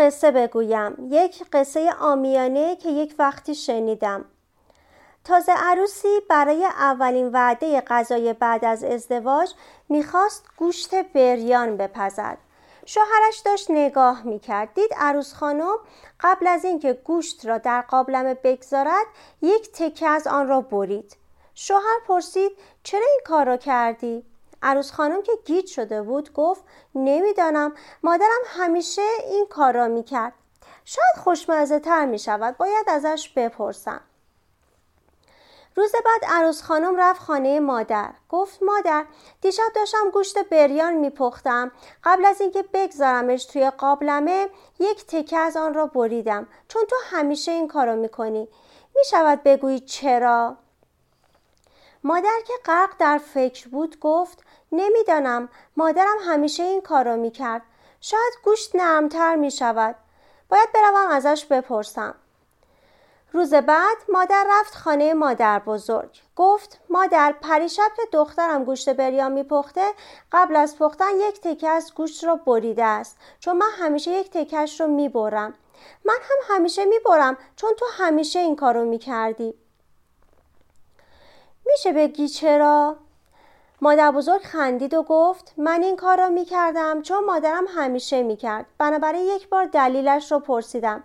قصه بگویم. یک قصه آمیانه که یک وقتی شنیدم. تازه عروسی برای اولین وعده غذای بعد از ازدواج می‌خواست گوشت بریان بپزد. شوهرش داشت نگاه می‌کرد. دید عروس خانم قبل از اینکه گوشت را در قابلمه بگذارد یک تکه از آن را برید. شوهر پرسید چرا این کار را کردی؟ عروس خانم که گیج شده بود گفت نمی‌دانم. مادرم همیشه این کار را می‌کرد. شاید خوشمزه تر می شود باید ازش بپرسم. روز بعد عروس خانم رفت خانه مادر. گفت مادر دیشب داشتم گوشت بریان میپختم. قبل از اینکه بگذارمش توی قابلمه یک تکه از آن را بریدم. چون تو همیشه این کارو می‌کنی. می‌شود بگویی چرا؟ مادر که غرق در فکر بود گفت نمی‌دانم. مادرم همیشه این کارو می‌کرد. شاید گوشت نرمتر می‌شود. باید بروم ازش بپرسم. روز بعد مادر رفت خانه مادر بزرگ. گفت مادر پریشب که دخترم گوشت بریان میپخته قبل از پختن یک تکه از گوشت را بریده است. چون من همیشه یک تکش رو می‌برم. من هم همیشه می‌برم چون تو همیشه این کارو می‌کردی. میشه بگی چرا؟ مادر بزرگ خندید و گفت من این کار را می کردم چون مادرم همیشه می کرد. بنابراین یک بار دلیلش رو پرسیدم.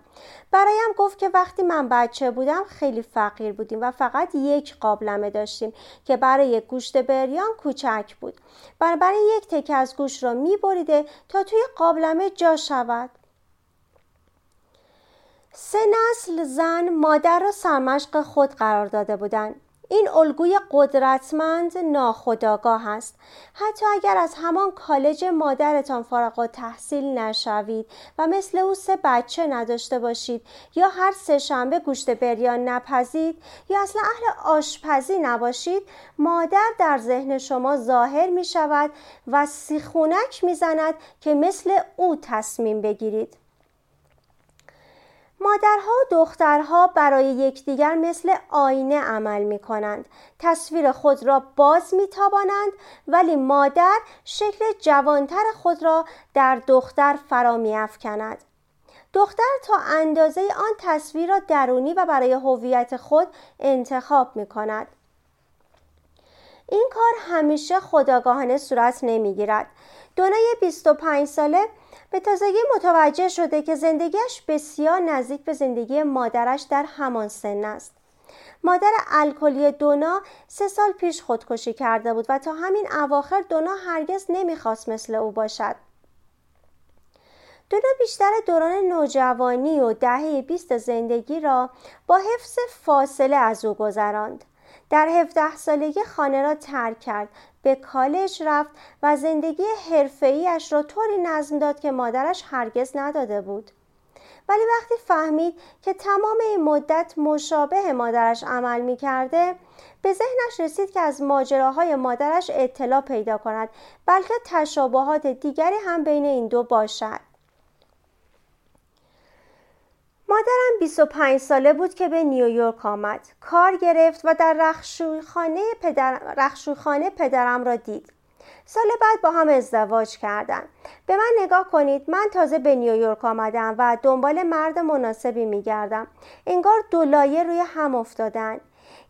برایم گفت که وقتی من بچه بودم خیلی فقیر بودیم و فقط یک قابلمه داشتیم که برای گوشت بریان کوچک بود. بنابراین یک تکه از گوشت را می بریده تا توی قابلمه جا شود. سه نسل زن مادر را سرمشق خود قرار داده بودند. این الگوی قدرتمند ناخداگاه است. حتی اگر از همان کالج مادرتان فارغ تحصیل نشوید و مثل او سه بچه نداشته باشید یا هر سه شنبه گوشت بریان نپزید یا اصلا اهل آشپزی نباشید مادر در ذهن شما ظاهر می شود و سیخونک می زند که مثل او تصمیم بگیرید. مادرها دخترها برای یکدیگر مثل آینه عمل می کنند. تصویر خود را باز می تابانند ولی مادر شکل جوانتر خود را در دختر فرا می افکند. دختر تا اندازه آن تصویر را درونی و برای هویت خود انتخاب می کند. این کار همیشه خداگاهانه صورت نمی گیرد. دونای 25 ساله به تازگی متوجه شده که زندگیش بسیار نزدیک به زندگی مادرش در همان سن است. مادر الکلی دونا سه سال پیش خودکشی کرده بود و تا همین اواخر دونا هرگز نمی‌خواست مثل او باشد. دونا بیشتر دوران نوجوانی و دهه بیست زندگی را با حفظ فاصله از او گذراند. در 17 سالگی خانه را ترک کرد. به کالج رفت و زندگی حرفه‌ایش را طوری نظم داد که مادرش هرگز نداده بود. ولی وقتی فهمید که تمام این مدت مشابه مادرش عمل می کرده به ذهنش رسید که از ماجراهای مادرش اطلاع پیدا کند بلکه تشابهات دیگری هم بین این دو باشد. مادرم 25 ساله بود که به نیویورک آمد. کار گرفت و در رخشوخانه, پدر... رخشوخانه پدرم را دید. سال بعد با هم ازدواج کردن. به من نگاه کنید من تازه به نیویورک آمدم و دنبال مرد مناسبی میگردم. انگار دو لایه روی هم افتادن.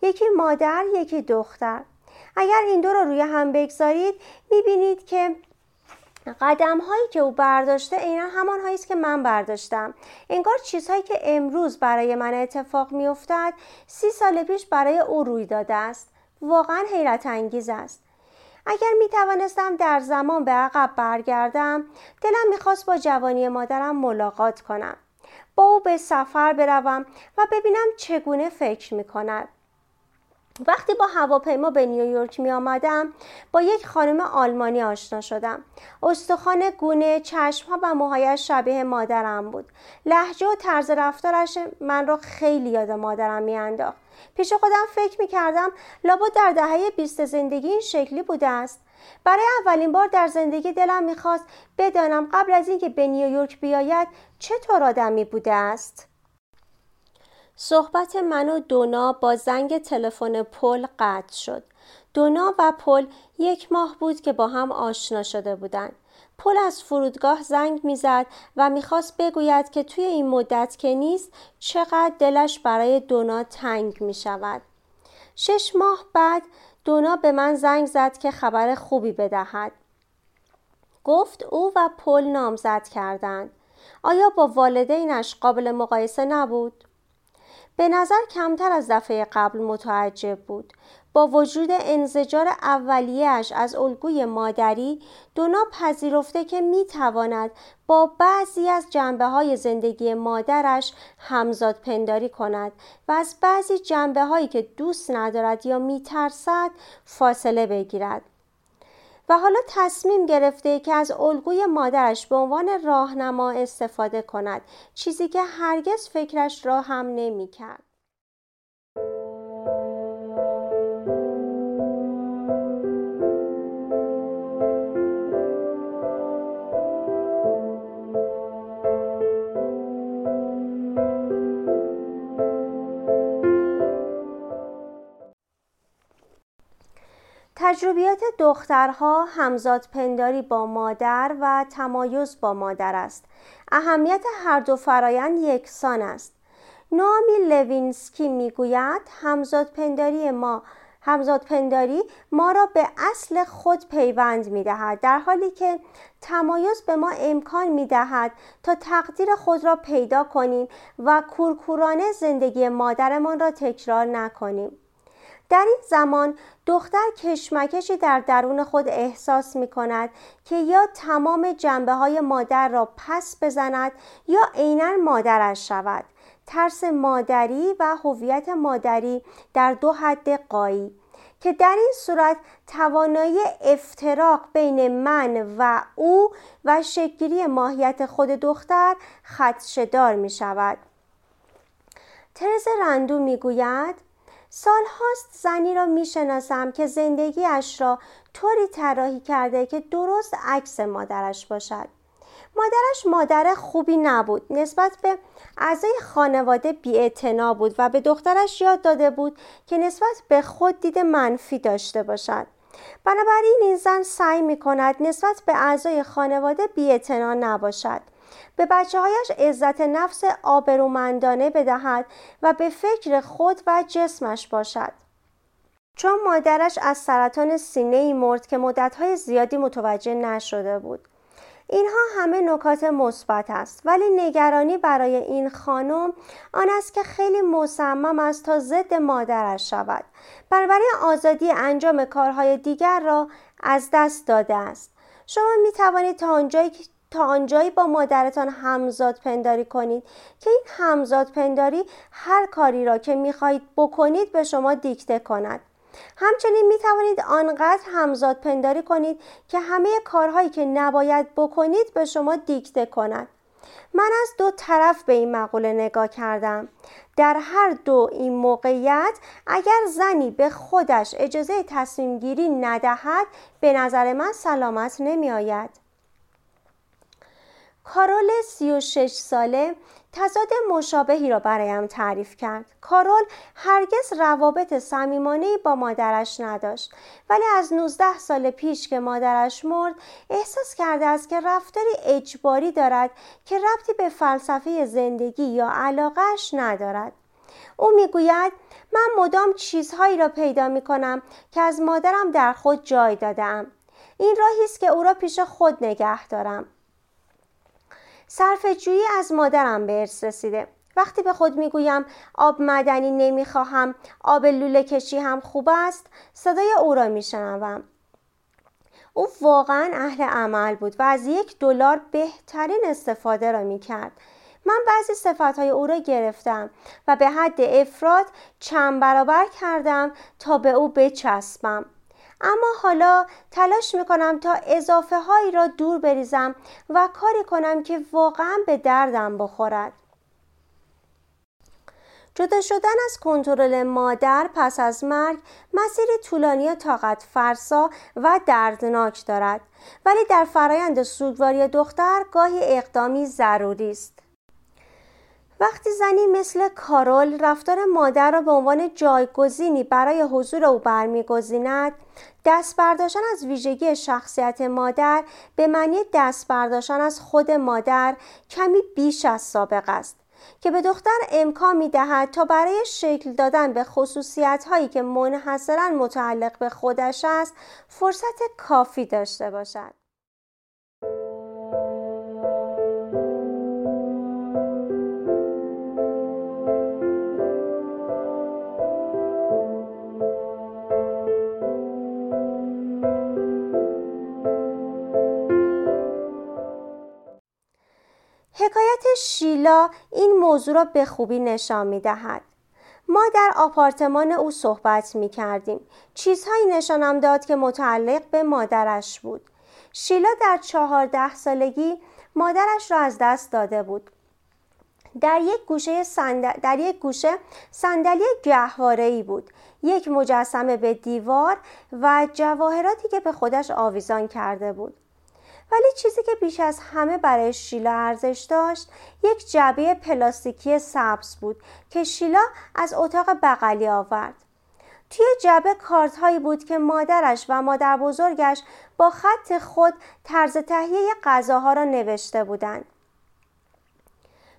یکی مادر یکی دختر. اگر این دو را روی هم بگذارید می‌بینید که قدم هایی که او برداشته عینا همان هایی است که من برداشتم. انگار چیزهایی که امروز برای من اتفاق میافتد سی سال پیش برای او روی داده است. واقعا حیرت انگیز است. اگر می توانستم در زمان به عقب برگردم دلم می‌خواست با جوانی مادرم ملاقات کنم. با او به سفر بروم و ببینم چگونه فکر می کند وقتی با هواپیما به نیویورک می آمدم با یک خانم آلمانی آشنا شدم. استخوان گونه چشمها و موهایش شبیه مادرم بود. لحجه و طرز رفتارش من را خیلی یاد مادرم میانداخت پیش خودم فکر می کردم لابد در دهه بیست زندگی این شکلی بوده است. برای اولین بار در زندگی دلم می‌خواست بدانم قبل از اینکه به نیویورک بیاید چطور آدمی بوده است. صحبت من و دونا با زنگ تلفن پل قطع شد. دونا و پل یک ماه بود که با هم آشنا شده بودند. پل از فرودگاه زنگ می‌زد و می‌خواست بگوید که توی این مدت که نیست چقدر دلش برای دونا تنگ می شود. شش ماه بعد دونا به من زنگ زد که خبر خوبی بدهد. گفت او و پل نامزد کردند. آیا با والدینش قابل مقایسه نبود؟ به نظر کمتر از دفعه قبل متعجب بود. با وجود انزجار اولیهش از الگوی مادری دونا پذیرفته که می تواند با بعضی از جنبه های زندگی مادرش همزاد پنداری کند و از بعضی جنبه هایی که دوست ندارد یا می ترسد فاصله بگیرد. و حالا تصمیم گرفته که از الگوی مادرش به عنوان راهنما استفاده کند چیزی که هرگز فکرش را هم نمی کرد. تجربیات دخترها همزاد پنداری با مادر و تمایز با مادر است. اهمیت هر دو فرایند یکسان است. نائومی لوینسکی می‌گوید همزاد پنداری ما همزاد پنداری ما را به اصل خود پیوند می دهد در حالی که تمایز به ما امکان می دهد تا تقدیر خود را پیدا کنیم و کورکورانه زندگی مادرمان را تکرار نکنیم. در این زمان دختر کشمکشی در درون خود احساس می کند که یا تمام جنبه های مادر را پس بزند یا عینا مادرش شود. ترس مادری و هویت مادری در دو حد قایی که در این صورت توانایی افتراق بین من و او و شکلی ماهیت خود دختر خدشدار می شود ترز رندو می گوید سالهاست زنی را می‌شناسم که زندگیش را طوری طراحی کرده که درست عکس مادرش باشد. مادرش مادر خوبی نبود. نسبت به اعضای خانواده بیاعتنا بود و به دخترش یاد داده بود که نسبت به خود دید منفی داشته باشد. بنابراین این زن سعی می کند نسبت به اعضای خانواده بیاعتنا نباشد. به بچه هایش عزت نفس آبرومندانه بدهد و به فکر خود و جسمش باشد. چون مادرش از سرطان سینه ای مرد که مدتهای زیادی متوجه نشده بود. اینها همه نکات مثبت است ولی نگرانی برای این خانم آن است که خیلی مصمم است تا ضد مادرش شود بنابراین آزادی انجام کارهای دیگر را از دست داده است شما می توانید تا آنجایی تا آنجایی با مادرتان همزاد پنداری کنید که این همزاد پنداری هر کاری را که می‌خواهید بکنید به شما دیکته کند. همچنین می توانید آنقدر همزاد پنداری کنید که همه کارهایی که نباید بکنید به شما دیکته کند. من از دو طرف به این مقوله نگاه کردم. در هر دو این موقعیت اگر زنی به خودش اجازه تصمیم گیری ندهد به نظر من سلامت نمی آید. کارول 36 ساله تضاد مشابهی را برایم تعریف کرد. کارول هرگز روابط صمیمانه با مادرش نداشت ولی از 19 سال پیش که مادرش مرد احساس کرده است که رفتاری اجباری دارد که ربطی به فلسفه زندگی یا علاقهش ندارد. او می‌گوید من مدام چیزهایی را پیدا می کنم که از مادرم در خود جای دادم. این راهی است که او را پیش خود نگه دارم. صرف جویی از مادرم به ارث رسیده. وقتی به خود می‌گویم آب مدنی نمی‌خواهم آب لوله کشی هم خوب است صدای او را میشنوم. او واقعا اهل عمل بود و از یک دلار بهترین استفاده را می‌کرد. من بعضی صفتهای او را گرفتم و به حد افراد چند برابر کردم تا به او بچسبم. اما حالا تلاش می‌کنم تا اضافه هایی را دور بریزم و کاری کنم که واقعا به دردم بخورد. جدا شدن از کنترل مادر پس از مرگ مسیری طولانی طاقت فرسا و دردناک دارد. ولی در فرایند سوگواری دختر گاهی اقدامی ضروری است. وقتی زنی مثل کارول رفتار مادر را به عنوان جایگزینی برای حضور او برمیگزیند دست برداشتن از ویژگی شخصیت مادر به معنی دست برداشتن از خود مادر کمی بیش از سابق است که به دختر امکان می دهد تا برای شکل دادن به خصوصیت هایی که منحصرا متعلق به خودش است فرصت کافی داشته باشد. شیلا این موضوع را به خوبی نشان می دهد. ما در آپارتمان او صحبت می کردیم. چیزهایی نشانم داد که متعلق به مادرش بود. شیلا در چهارده سالگی مادرش را از دست داده بود. در یک گوشه صندل... در یک گوشه صندلی گهواره‌ای بود. یک مجسمه به دیوار و جواهراتی که به خودش آویزان کرده بود. ولی چیزی که بیش از همه برای شیلا ارزش داشت یک جعبه پلاستیکی سبز بود که شیلا از اتاق بغلی آورد توی جعبه کارت هایی بود که مادرش و مادر بزرگش با خط خود طرز تهیه غذاها را نوشته بودند.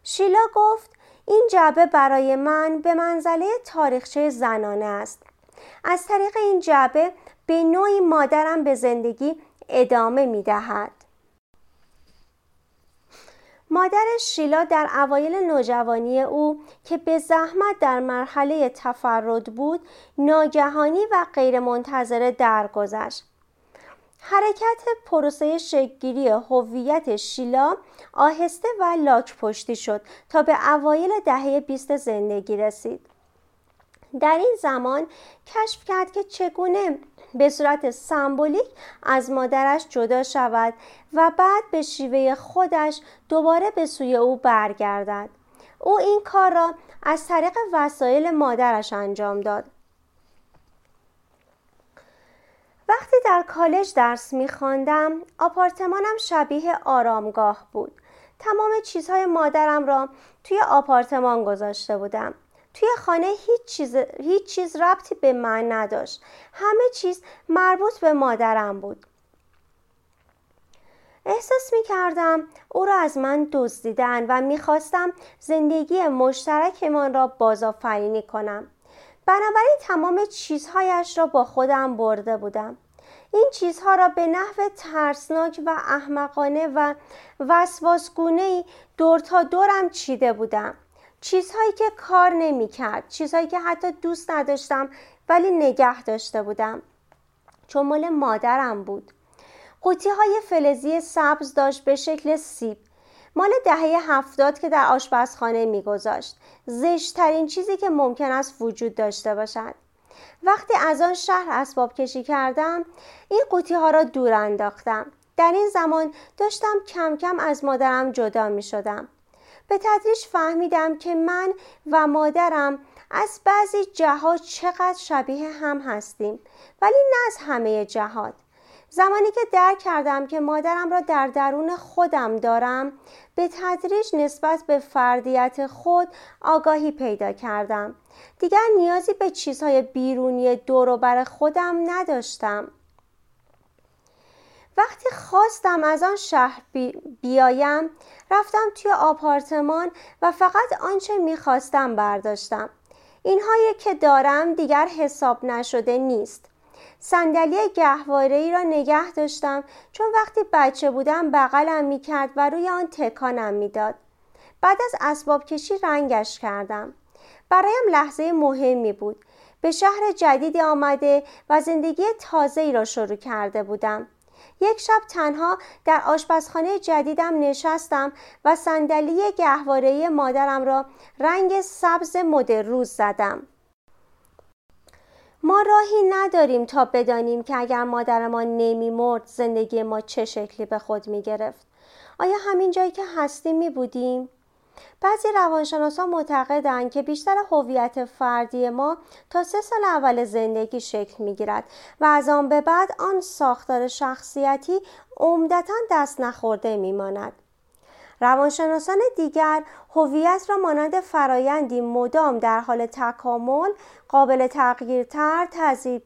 شیلا گفت این جعبه برای من به منزله تاریخچه زنانه است. از طریق این جعبه به نوعی مادرم به زندگی ادامه می دهد. مادر شیلا در اوایل نوجوانی او که به زحمت در مرحله تفرد بود ناگهانی و غیرمنتظره درگذشت. حرکت پروسه شکلگیری هویت شیلا آهسته و لاک پشتی شد تا به اوایل دهه 20 زندگی رسید. در این زمان کشف کرد که چگونه به صورت سمبولیک از مادرش جدا شود و بعد به شیوه خودش دوباره به سوی او برگردد. او این کار را از طریق وسایل مادرش انجام داد. وقتی در کالج درس میخواندم آپارتمانم شبیه آرامگاه بود. تمام چیزهای مادرم را توی آپارتمان گذاشته بودم. توی خانه هیچ چیز, هیچ چیز ربطی به من نداشت. همه چیز مربوط به مادرم بود. احساس می کردم او را از من دزدیدن و می‌خواستم زندگی مشترکمان را بازآفرینی کنم. بنابراین تمام چیزهایش را با خودم برده بودم. این چیزها را به نحو ترسناک و احمقانه و وسواسگونه دور تا دورم چیده بودم. چیزهایی که کار نمی کرد چیزهایی که حتی دوست نداشتم ولی نگه داشته بودم. چون مال مادرم بود. قوطی های فلزی سبز داشت به شکل سیب. مال دهه هفتاد که در آشپزخانه میگذاشت. زشتترین چیزی که ممکن است وجود داشته باشد. وقتی از آن شهر اسباب کشی کردم این قوطی ها را دور انداختم. در این زمان داشتم کم کم از مادرم جدا می شدم به تدریج فهمیدم که من و مادرم از بعضی جهات چقدر شبیه هم هستیم ولی نه از همه جهات. زمانی که درک کردم که مادرم را در درون خودم دارم به تدریج نسبت به فردیت خود آگاهی پیدا کردم. دیگر نیازی به چیزهای بیرونی دور بر خودم نداشتم. وقتی خواستم از آن شهر بیایم رفتم توی آپارتمان و فقط آنچه می‌خواستم برداشتم. اینهایی که دارم دیگر حساب نشده نیست. صندلی گهواره را نگه داشتم چون وقتی بچه بودم بغلم می‌کرد و روی آن تکانم می‌داد. بعد از اسباب کشی رنگش کردم. برایم لحظه مهمی بود. به شهر جدیدی آمده و زندگی تازه را شروع کرده بودم. یک شب تنها در آشپزخانه جدیدم نشستم و صندلی گهواره مادرم را رنگ سبز مد روز زدم ما راهی نداریم تا بدانیم که اگر مادرمان نمی مرد زندگی ما چه شکلی به خود می گرفت. آیا همین جایی که هستیم می بودیم؟ بعضی روانشناسان معتقدند که بیشتر هویت فردی ما تا سه سال اول زندگی شکل می‌گیرد و از آن به بعد آن ساختار شخصیتی عمدتا دست نخورده میماند. روانشناسان دیگر هویت را مانند فرایندی مدام در حال تکامل قابل تغییرتر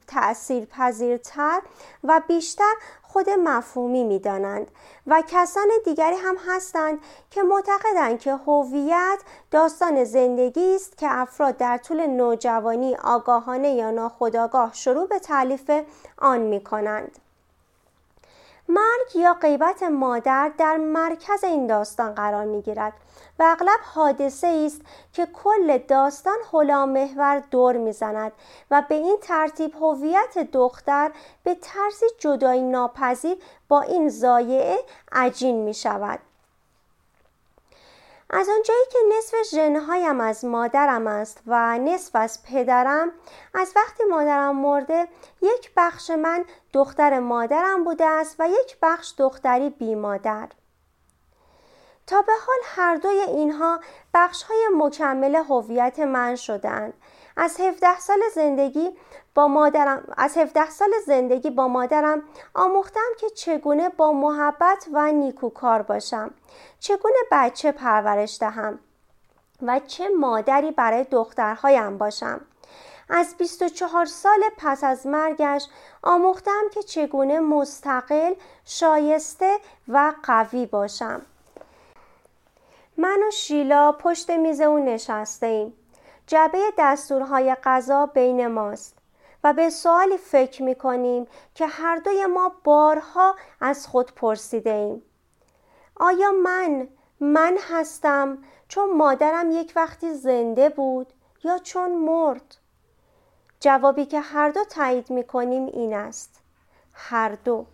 تأثیر پذیرتر و بیشتر خود مفهومی می دانند و کسان دیگری هم هستند که معتقدند که هویت داستان زندگی است که افراد در طول نوجوانی آگاهانه یا ناخودآگاه شروع به تعلیف آن می کنند. مرگ یا غیبت مادر در مرکز این داستان قرار می گیرد و اغلب حادثه است که کل داستان حولا محور دور می‌زند و به این ترتیب هویت دختر به طرزی جدایی ناپذیر با این زایعه عجین می شود. از آنجایی که نصف ژنهایم از مادرم است و نصف از پدرم از وقتی مادرم مرده یک بخش من دختر مادرم بوده است و یک بخش دختری بی مادر تا به حال هر دوی اینها بخش های مکمل هویت من شدند از 17 سال زندگی با مادرم از 17 سال زندگی با مادرم آموختم که چگونه با محبت و نیکوکار باشم چگونه بچه پرورش دهم و چه مادری برای دخترهایم باشم از 24 سال پس از مرگش آموختم که چگونه مستقل، شایسته و قوی باشم. من و شیلا پشت میز او نشسته ایم. جبه دستورهای غذا بین ماست و به سوالی فکر می کنیم که هر دوی ما بارها از خود پرسیده ایم. آیا من من هستم چون مادرم یک وقتی زنده بود یا چون مرد؟ جوابی که هر دو تایید می کنیم این است. هر دو.